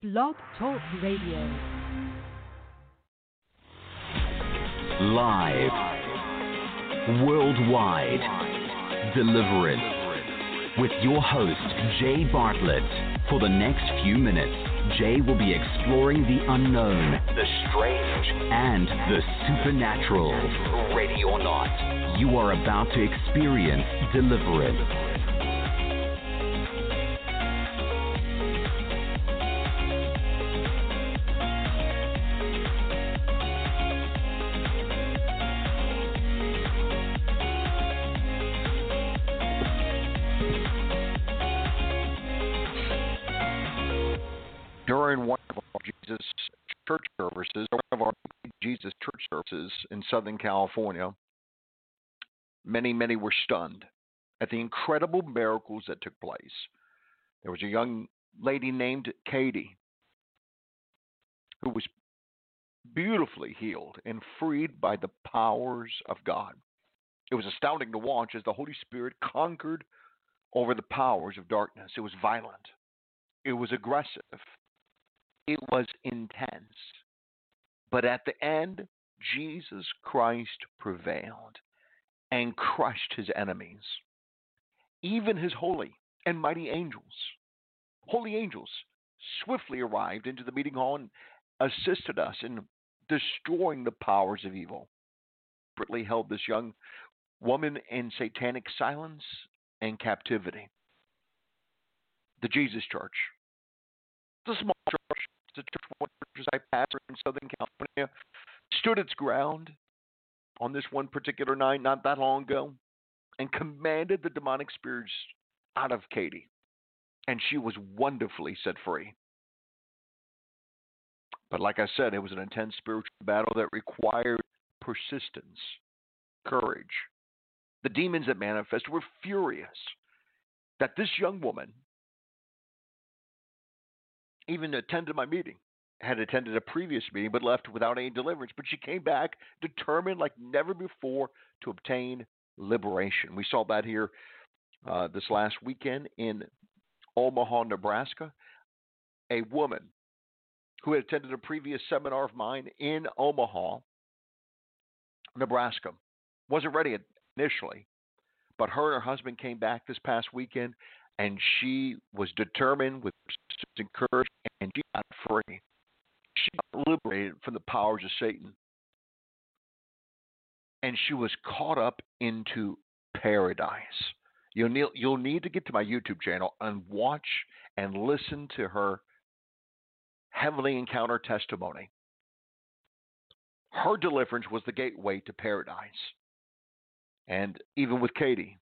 Blog Talk Radio. Live. Worldwide. Deliverance. With your host, Jay Bartlett. For the next few minutes, Jay will be exploring the unknown, the strange, and the supernatural. Ready or not, you are about to experience deliverance. During one of our Jesus church services, one of our Jesus church services in Southern California, many, many were stunned at the incredible miracles that took place. There was a young lady named Katie who was beautifully healed and freed by the powers of God. It was astounding to watch as the Holy Spirit conquered over the powers of darkness. It was violent, it was aggressive, it was intense. But at the end, Jesus Christ prevailed and crushed his enemies, even his holy and mighty angels. Holy angels swiftly arrived into the meeting hall and assisted us in destroying the powers of evil. Britley held this young woman in satanic silence and captivity. The Jesus Church, the small church, the church church I pastor in Southern California, stood its ground on this one particular night not that long ago and commanded the demonic spirits out of Katie. And she was wonderfully set free. But like I said, it was an intense spiritual battle that required persistence, courage. The demons that manifested were furious that this young woman even attended my meeting, had attended a previous meeting, but left without any deliverance. But she came back determined like never before to obtain liberation. We saw that here uh, this last weekend in Omaha, Nebraska. A woman who had attended a previous seminar of mine in Omaha, Nebraska, wasn't ready initially, but her and her husband came back this past weekend and she was determined with persistence and courage, and she got free. She got liberated from the powers of Satan. And she was caught up into paradise. You'll need, you'll need to get to my YouTube channel and watch and listen to her heavenly encounter testimony. Her deliverance was the gateway to paradise. And even with Katie,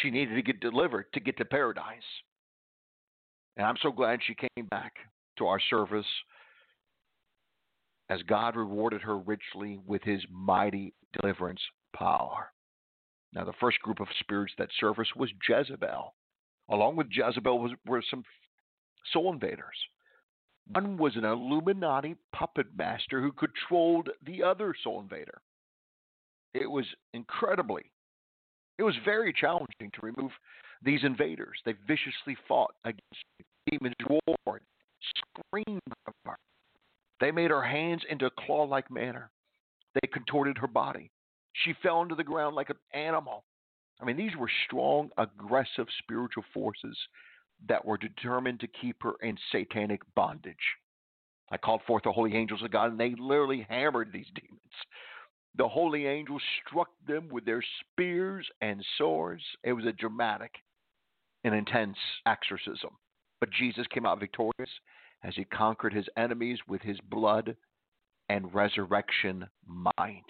she needed to get delivered to get to paradise. And I'm so glad she came back to our service as God rewarded her richly with his mighty deliverance power. Now, the first group of spirits that surfaced was Jezebel. Along with Jezebel was, were some soul invaders. One was an Illuminati puppet master who controlled the other soul invader. It was incredibly it was very challenging to remove these invaders. They viciously fought against demons, war, screamed. They made her hands into a claw like manner. They contorted her body. She fell into the ground like an animal. I mean, these were strong, aggressive spiritual forces that were determined to keep her in satanic bondage. I called forth the holy angels of God, and they literally hammered these demons. The holy angels struck them with their spears and swords. It was a dramatic and intense exorcism. But Jesus came out victorious as he conquered his enemies with his blood and resurrection mind.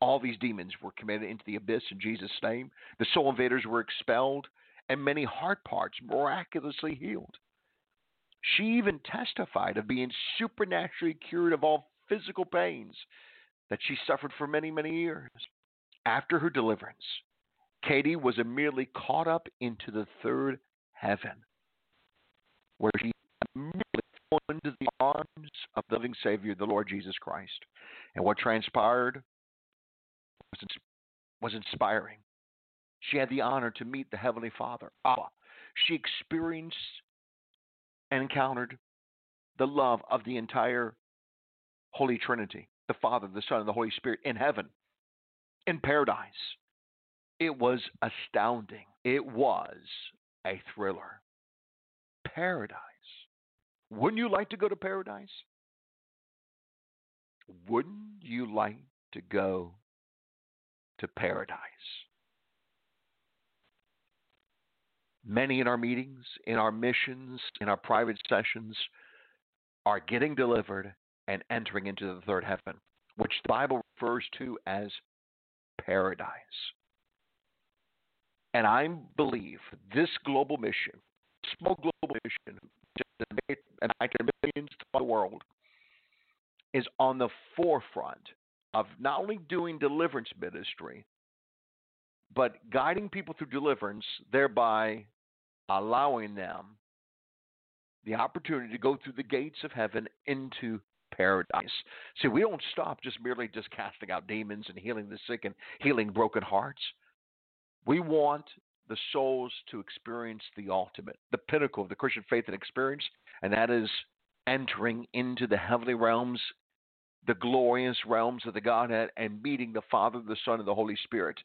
All these demons were committed into the abyss in Jesus' name. The soul invaders were expelled, and many heart parts miraculously healed. She even testified of being supernaturally cured of all physical pains that she suffered for many, many years. After her deliverance, Katie was immediately caught up into the third heaven, where she immediately fell into the arms of the living Savior, the Lord Jesus Christ. And what transpired was, was inspiring. She had the honor to meet the Heavenly Father, Abba. She experienced and encountered the love of the entire Holy Trinity, the Father, the Son, and the Holy Spirit in heaven, in paradise. It was astounding. It was a thriller. Paradise. Wouldn't you like to go to paradise? Wouldn't you like to go to paradise? Many in our meetings, in our missions, in our private sessions are getting delivered and entering into the third heaven, which the Bible refers to as paradise. And I believe this global mission, small global mission, and I can millions to the world, is on the forefront of not only doing deliverance ministry, but guiding people through deliverance, thereby allowing them the opportunity to go through the gates of heaven into paradise. See, we don't stop just merely just casting out demons and healing the sick and healing broken hearts. We want the souls to experience the ultimate, the pinnacle of the Christian faith and experience, and that is entering into the heavenly realms, the glorious realms of the Godhead, and meeting the Father, the Son, and the Holy Spirit.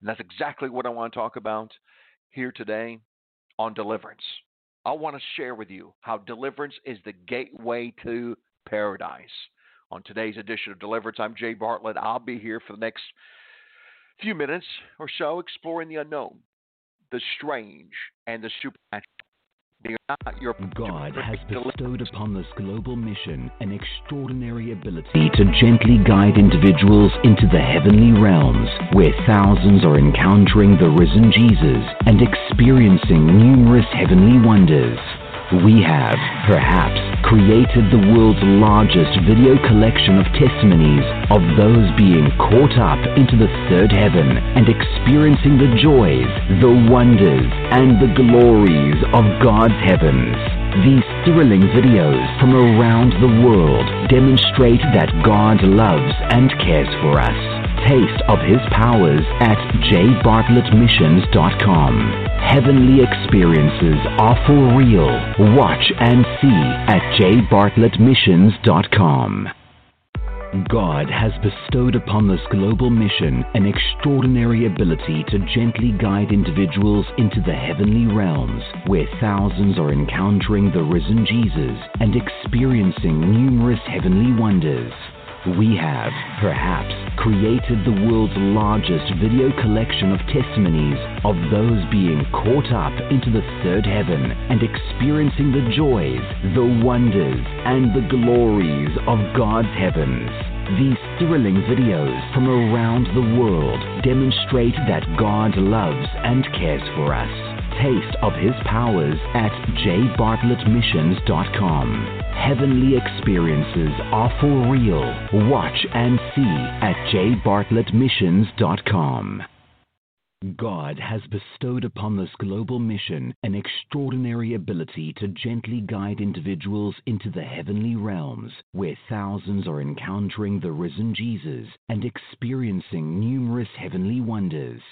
And that's exactly what I want to talk about here today on deliverance. I want to share with you how deliverance is the gateway to paradise. On today's edition of Deliverance, I'm Jay Bartlett. I'll be here for the next few minutes or so exploring the unknown, the strange, and the supernatural. God has bestowed upon this global mission an extraordinary ability to gently guide individuals into the heavenly realms, where thousands are encountering the risen Jesus and experiencing numerous heavenly wonders. We have, perhaps, created the world's largest video collection of testimonies of those being caught up into the third heaven and experiencing the joys, the wonders, and the glories of God's heavens. These thrilling videos from around the world demonstrate that God loves and cares for us. Taste of His powers at jbartlettmissions.com. Heavenly experiences are for real. Watch and see at jbartlettmissions.com. God has bestowed upon this global mission an extraordinary ability to gently guide individuals into the heavenly realms, where thousands are encountering the risen Jesus and experiencing numerous heavenly wonders. We have, perhaps, created the world's largest video collection of testimonies of those being caught up into the third heaven and experiencing the joys, the wonders, and the glories of God's heavens. These thrilling videos from around the world demonstrate that God loves and cares for us. Taste of His powers at jbartlettmissions.com. Heavenly experiences are for real. Watch and see at jbartlettmissions.com. God has bestowed upon this global mission an extraordinary ability to gently guide individuals into the heavenly realms, where thousands are encountering the risen Jesus and experiencing numerous heavenly wonders.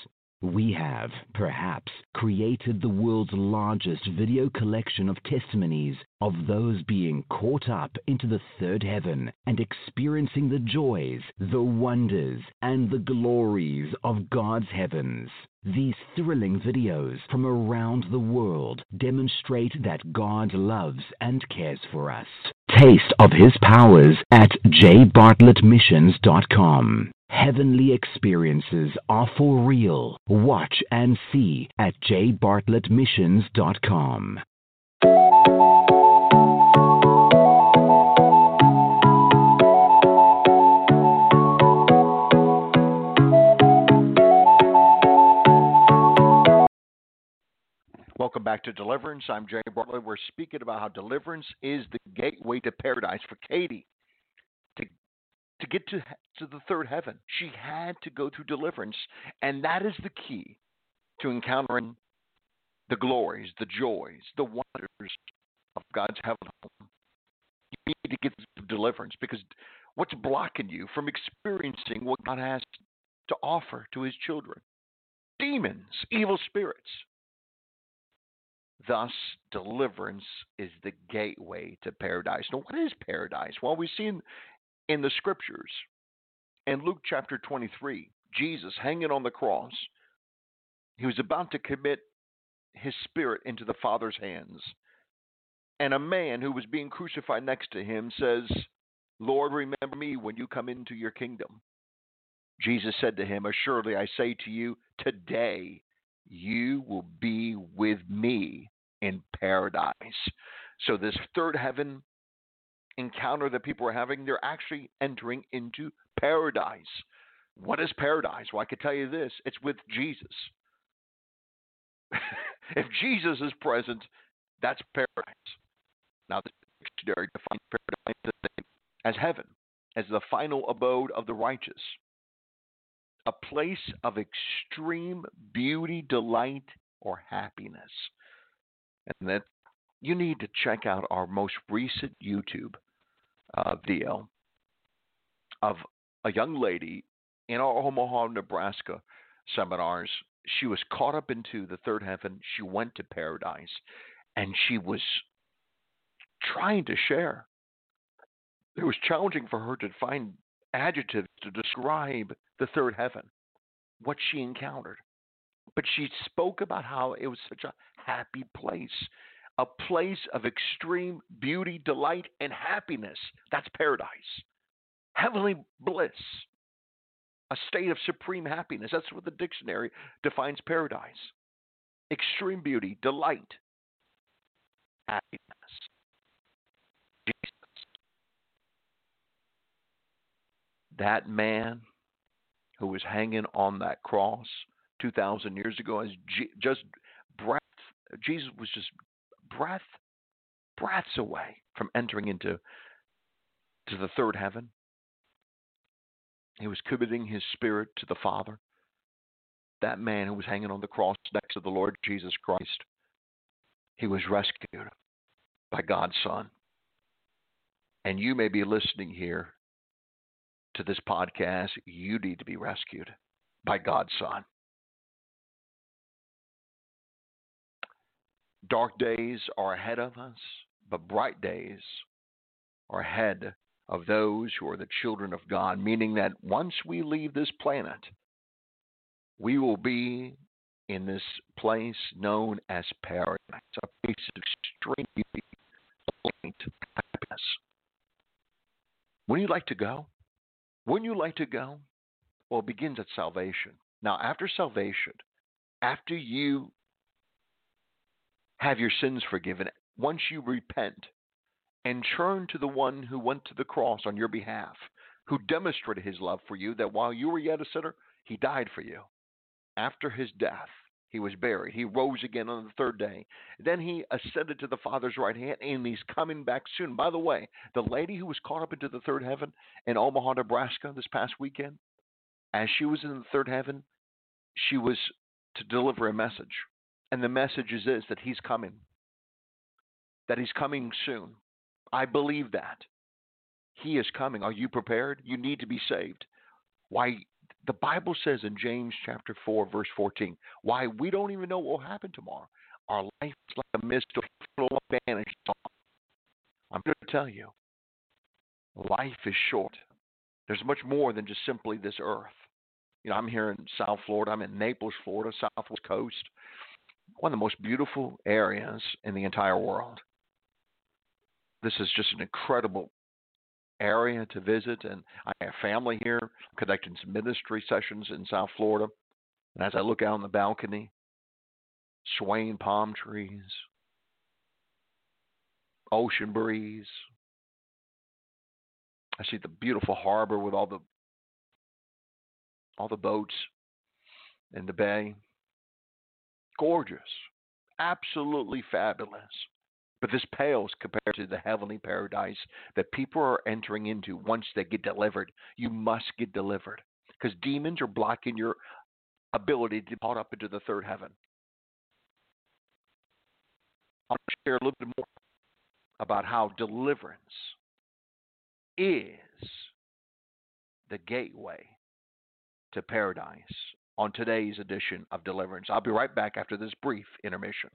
We have, perhaps, created the world's largest video collection of testimonies of those being caught up into the third heaven and experiencing the joys, the wonders, and the glories of God's heavens. These thrilling videos from around the world demonstrate that God loves and cares for us. Taste of His powers at jbartlettmissions.com. Heavenly experiences are for real. Watch and see at jbartlettmissions.com. Welcome back to Deliverance. I'm Jay Bartlett. We're speaking about how deliverance is the gateway to paradise for Katie to get to, to the third heaven. She had to go through deliverance. And that is the key to encountering the glories, the joys, the wonders of God's heaven. You need to get deliverance because what's blocking you from experiencing what God has to offer to his children? Demons, evil spirits. Thus, deliverance is the gateway to paradise. Now, what is paradise? Well, we've seen in the scriptures, in Luke chapter 23, Jesus hanging on the cross, he was about to commit his spirit into the Father's hands. And a man who was being crucified next to him says, Lord, remember me when you come into your kingdom. Jesus said to him, Assuredly I say to you, today you will be with me in paradise. So, this third heaven encounter that people are having, they're actually entering into paradise. What is paradise? Well, I could tell you this it's with Jesus. if Jesus is present, that's paradise. Now, the dictionary defines paradise as heaven, as the final abode of the righteous, a place of extreme beauty, delight, or happiness. And that you need to check out our most recent YouTube uh, video of a young lady in our Omaha, Nebraska seminars she was caught up into the third heaven. She went to paradise and she was trying to share. It was challenging for her to find adjectives to describe the third heaven, what she encountered. But she spoke about how it was such a happy place, a place of extreme beauty, delight, and happiness. That's paradise, heavenly bliss a state of supreme happiness. That's what the dictionary defines paradise extreme beauty, delight, happiness. Jesus. That man who was hanging on that cross 2,000 years ago, as just breath, Jesus was just breath, breaths away from entering into to the third heaven. He was committing his spirit to the Father. That man who was hanging on the cross next to the Lord Jesus Christ, he was rescued by God's Son. And you may be listening here to this podcast. You need to be rescued by God's Son. Dark days are ahead of us, but bright days are ahead of those who are the children of God, meaning that once we leave this planet, we will be in this place known as paradise, a place of extreme happiness. Wouldn't you like to go? Wouldn't you like to go? Well, it begins at salvation. Now, after salvation, after you have your sins forgiven, once you repent, and turn to the one who went to the cross on your behalf, who demonstrated his love for you, that while you were yet a sinner, he died for you. After his death, he was buried. He rose again on the third day. Then he ascended to the Father's right hand, and he's coming back soon. By the way, the lady who was caught up into the third heaven in Omaha, Nebraska this past weekend, as she was in the third heaven, she was to deliver a message. And the message is this that he's coming, that he's coming soon. I believe that. He is coming. Are you prepared? You need to be saved. Why? The Bible says in James chapter 4, verse 14, why we don't even know what will happen tomorrow. Our life is like a mist of vanished. I'm going to tell you, life is short. There's much more than just simply this earth. You know, I'm here in South Florida. I'm in Naples, Florida, Southwest Coast, one of the most beautiful areas in the entire world this is just an incredible area to visit. And I have family here, I'm conducting some ministry sessions in South Florida. And as I look out on the balcony, swaying palm trees, ocean breeze. I see the beautiful harbor with all the all the boats in the bay. Gorgeous. Absolutely fabulous. But this pales compared to the heavenly paradise that people are entering into once they get delivered. You must get delivered because demons are blocking your ability to be caught up into the third heaven. I'll share a little bit more about how deliverance is the gateway to paradise on today's edition of Deliverance. I'll be right back after this brief intermission.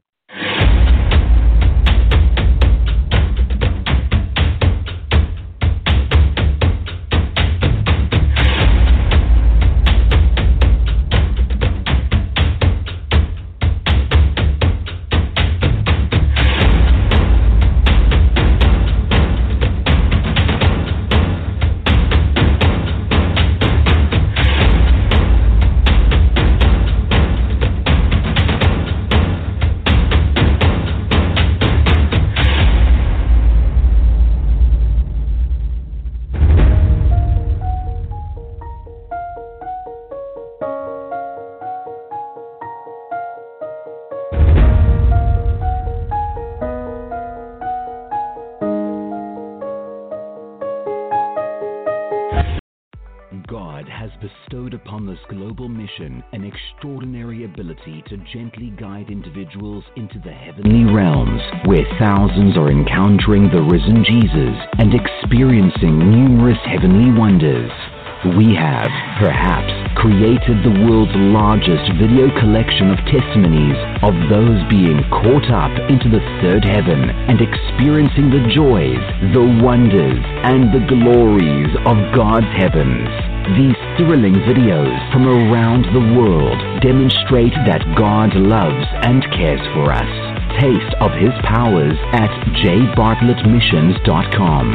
Global mission an extraordinary ability to gently guide individuals into the heavenly realms, where thousands are encountering the risen Jesus and experiencing numerous heavenly wonders. We have, perhaps, created the world's largest video collection of testimonies of those being caught up into the third heaven and experiencing the joys, the wonders, and the glories of God's heavens. These thrilling videos from around the world demonstrate that God loves and cares for us. Taste of His powers at jbartlettmissions.com.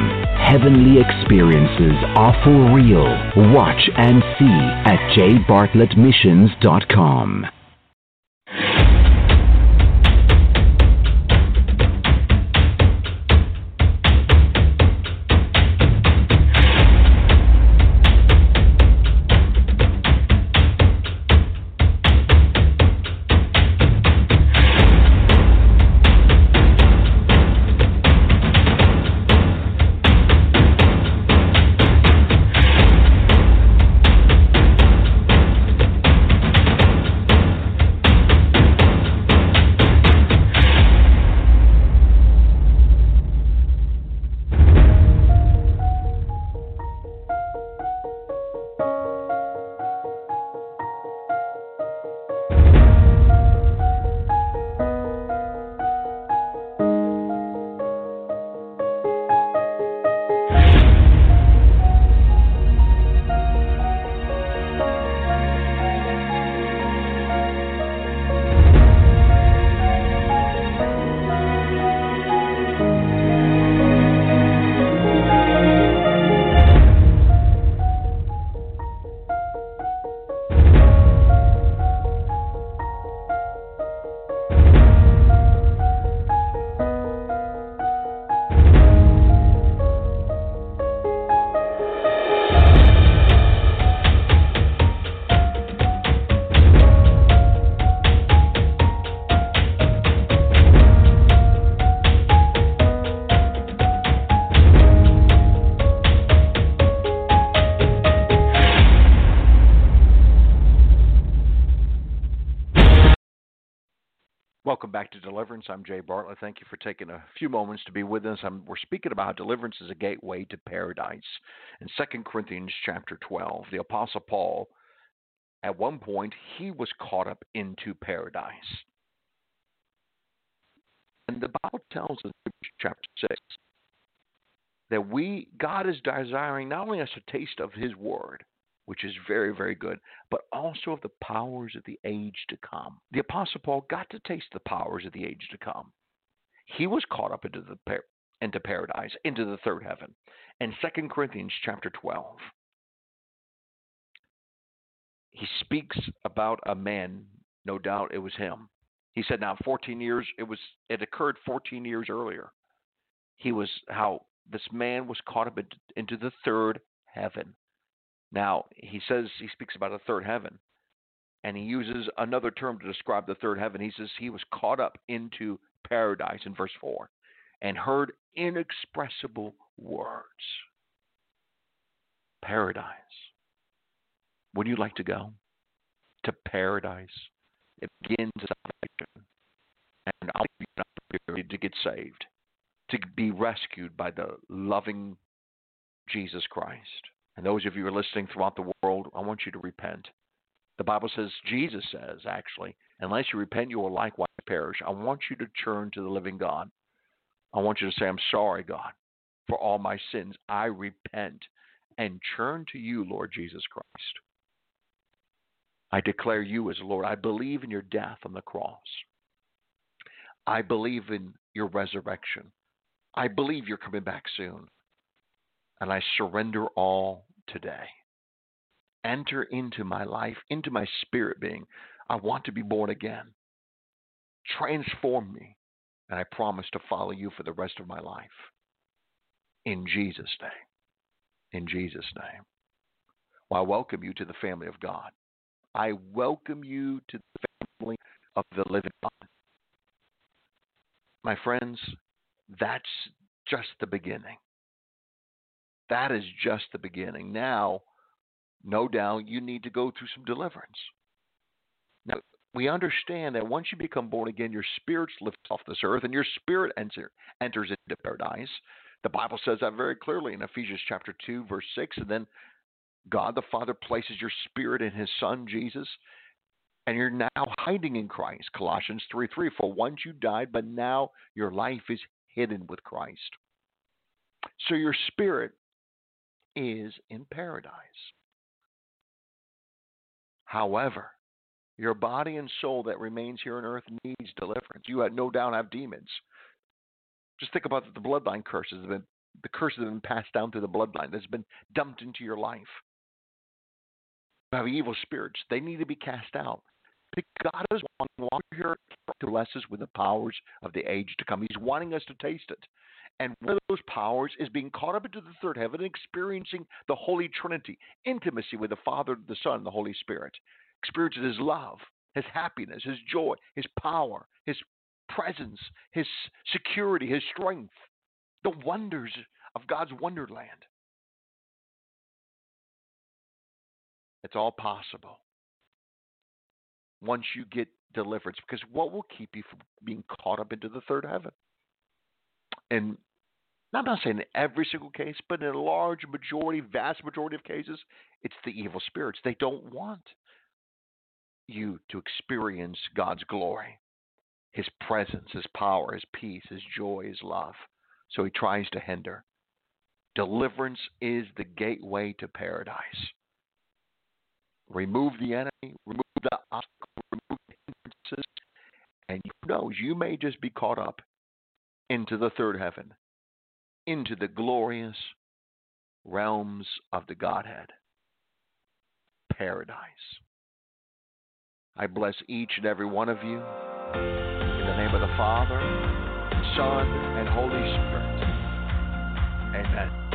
Heavenly experiences are for real. Watch and see at jbartlettmissions.com. Deliverance. I'm Jay Bartlett. Thank you for taking a few moments to be with us. I'm, we're speaking about deliverance as a gateway to paradise. In 2 Corinthians chapter 12, the Apostle Paul, at one point, he was caught up into paradise. And the Bible tells us in chapter 6 that we, God is desiring not only us a taste of His Word, which is very, very good, but also of the powers of the age to come. The Apostle Paul got to taste the powers of the age to come. He was caught up into the into paradise, into the third heaven. And 2 Corinthians chapter 12, he speaks about a man, no doubt it was him. He said now 14 years it was it occurred 14 years earlier. He was how this man was caught up into the third heaven. Now, he says, he speaks about a third heaven, and he uses another term to describe the third heaven. He says he was caught up into paradise in verse 4 and heard inexpressible words. Paradise. Would you like to go to paradise? It begins salvation. And I'll you an opportunity to get saved, to be rescued by the loving Jesus Christ. And those of you who are listening throughout the world, I want you to repent. The Bible says, Jesus says, actually, unless you repent, you will likewise perish. I want you to turn to the living God. I want you to say, I'm sorry, God, for all my sins. I repent and turn to you, Lord Jesus Christ. I declare you as Lord. I believe in your death on the cross. I believe in your resurrection. I believe you're coming back soon. And I surrender all today. Enter into my life, into my spirit being. I want to be born again. Transform me. And I promise to follow you for the rest of my life. In Jesus' name. In Jesus' name. Well, I welcome you to the family of God. I welcome you to the family of the living God. My friends, that's just the beginning. That is just the beginning. Now, no doubt you need to go through some deliverance. Now, we understand that once you become born again, your spirit lifts off this earth and your spirit enter, enters into paradise. The Bible says that very clearly in Ephesians chapter 2, verse 6. And then God the Father places your spirit in his Son, Jesus, and you're now hiding in Christ. Colossians 3 3. For once you died, but now your life is hidden with Christ. So your spirit is in paradise. However, your body and soul that remains here on earth needs deliverance. You no doubt have demons. Just think about the bloodline curses, the, the curses have been passed down through the bloodline that's been dumped into your life. You have evil spirits. They need to be cast out. God is wanting here to bless us with the powers of the age to come. He's wanting us to taste it. And one of those powers is being caught up into the third heaven and experiencing the Holy Trinity, intimacy with the Father, the Son, the Holy Spirit. Experiencing His love, His happiness, His joy, His power, His presence, His security, His strength, the wonders of God's wonderland. It's all possible once you get deliverance. Because what will keep you from being caught up into the third heaven? And I'm not saying in every single case, but in a large majority, vast majority of cases, it's the evil spirits. They don't want you to experience God's glory, His presence, His power, His peace, His joy, His love. So He tries to hinder. Deliverance is the gateway to paradise. Remove the enemy, remove the obstacle, remove the hindrances, and who knows, you may just be caught up into the third heaven, into the glorious realms of the Godhead, paradise. I bless each and every one of you in the name of the Father, Son, and Holy Spirit. Amen.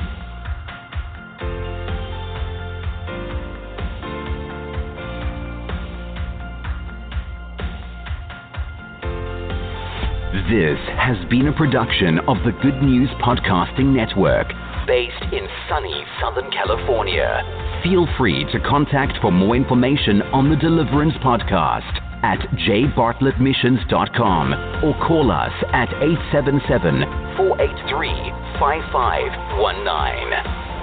This has been a production of the Good News Podcasting Network, based in sunny Southern California. Feel free to contact for more information on the Deliverance Podcast at jbartlettmissions.com or call us at 877 483 5519.